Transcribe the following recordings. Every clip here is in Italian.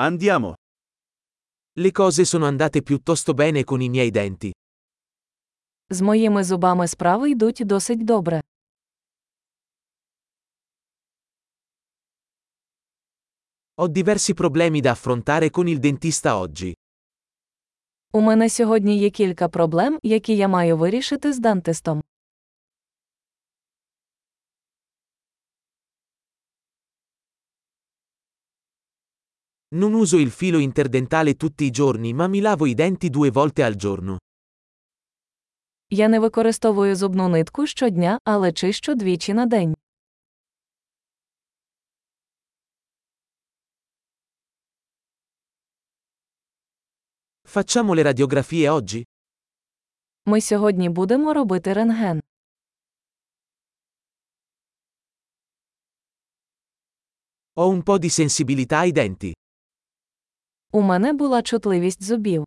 Andiamo. Le cose sono andate piuttosto bene con i miei denti. З моїми зубами справи йдуть досить добре. Ho diversi problemi da affrontare con il dentista oggi. У мене сьогодні є кілька проблем, які я маю вирішити з дантистом. Non uso il filo interdentale tutti i giorni ma mi lavo i denti due volte al giorno. Я не використовую зубну нитку щодня, але чищу двічі на день. Facciamo le radiografie oggi? Ми сьогодні будемо робити рентген. Ho un po' di sensibilità ai denti. У мене була чутливість зубів.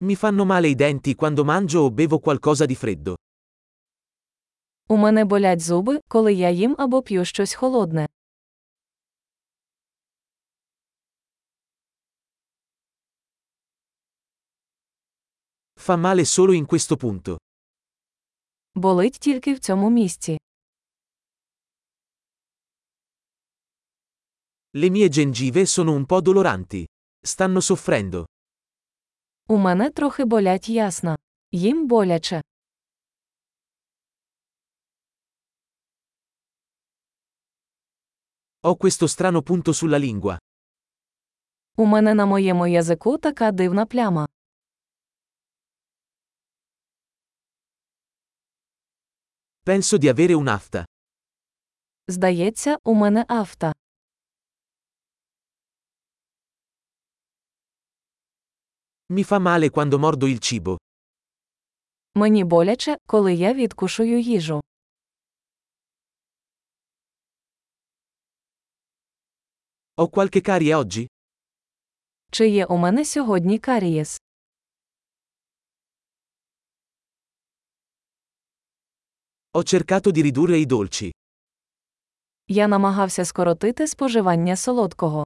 Mi fanno male i denti quando mangio o bevo qualcosa di freddo. У мене болять зуби, коли я їм або п'ю щось холодне. Fa male solo in questo punto. Болить тільки в цьому місці. Le mie gengive sono un po' doloranti. Stanno soffrendo. У мене трохи болять ясна. Їм боляче. Ho questo strano punto sulla lingua. У мене на моєму язику така дивна пляма. Penso di avere un'afta. Здається, у мене афта. Mi fa male quando mordo il cibo. Мені боляче, коли я відкушую їжу. Ho qualche carie oggi? Чи є у мене сьогодні карієс? Ho cercato di ridurre i dolci. Я намагався скоротити споживання солодкого.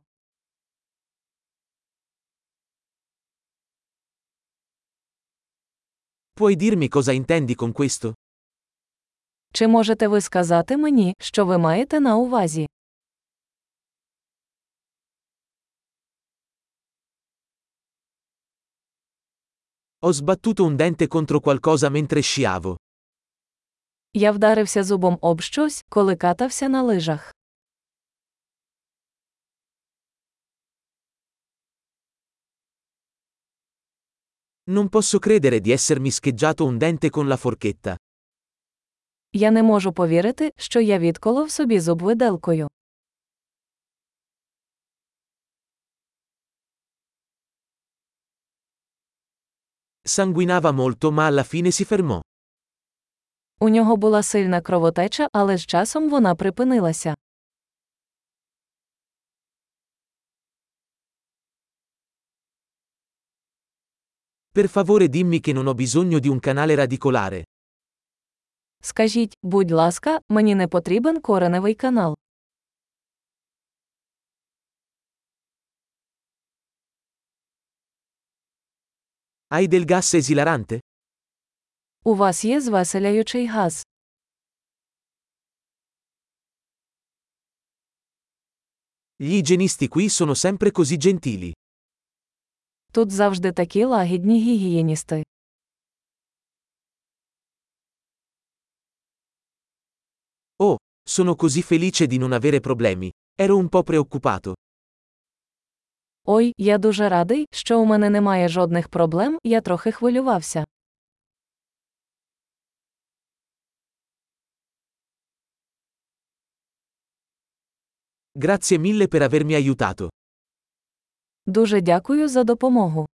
Puoi dirmi cosa intendi con questo? Чи можете ви сказати мені, що ви маєте на увазі? Ho sbattuto un dente contro qualcosa mentre sciavo. Я вдарився зубом об щось, коли катався на лижах. Non posso credere di essermi scheggiato un dente con la forchetta. Я не можу повірити, що я відколов собі зуб виделкою. Sanguinava molto ma alla fine si fermò. У нього була сильна кровотеча, але з часом вона припинилася. Per favore dimmi che non ho bisogno di un canale radicolare. Скажіть, будь ласка, мені не потрібен кореневий канал. Hai del gas esilarante? У вас є звеселяючий газ. Gli igienisti qui sono sempre così gentili. Тут завжди такі лагідні гігієністи. Oh, sono così felice di non avere problemi. Ero un po' preoccupato. Ой, я дуже радий, що у мене немає жодних проблем, я трохи хвилювався. Grazie mille per avermi aiutato. Дуже дякую за допомогу.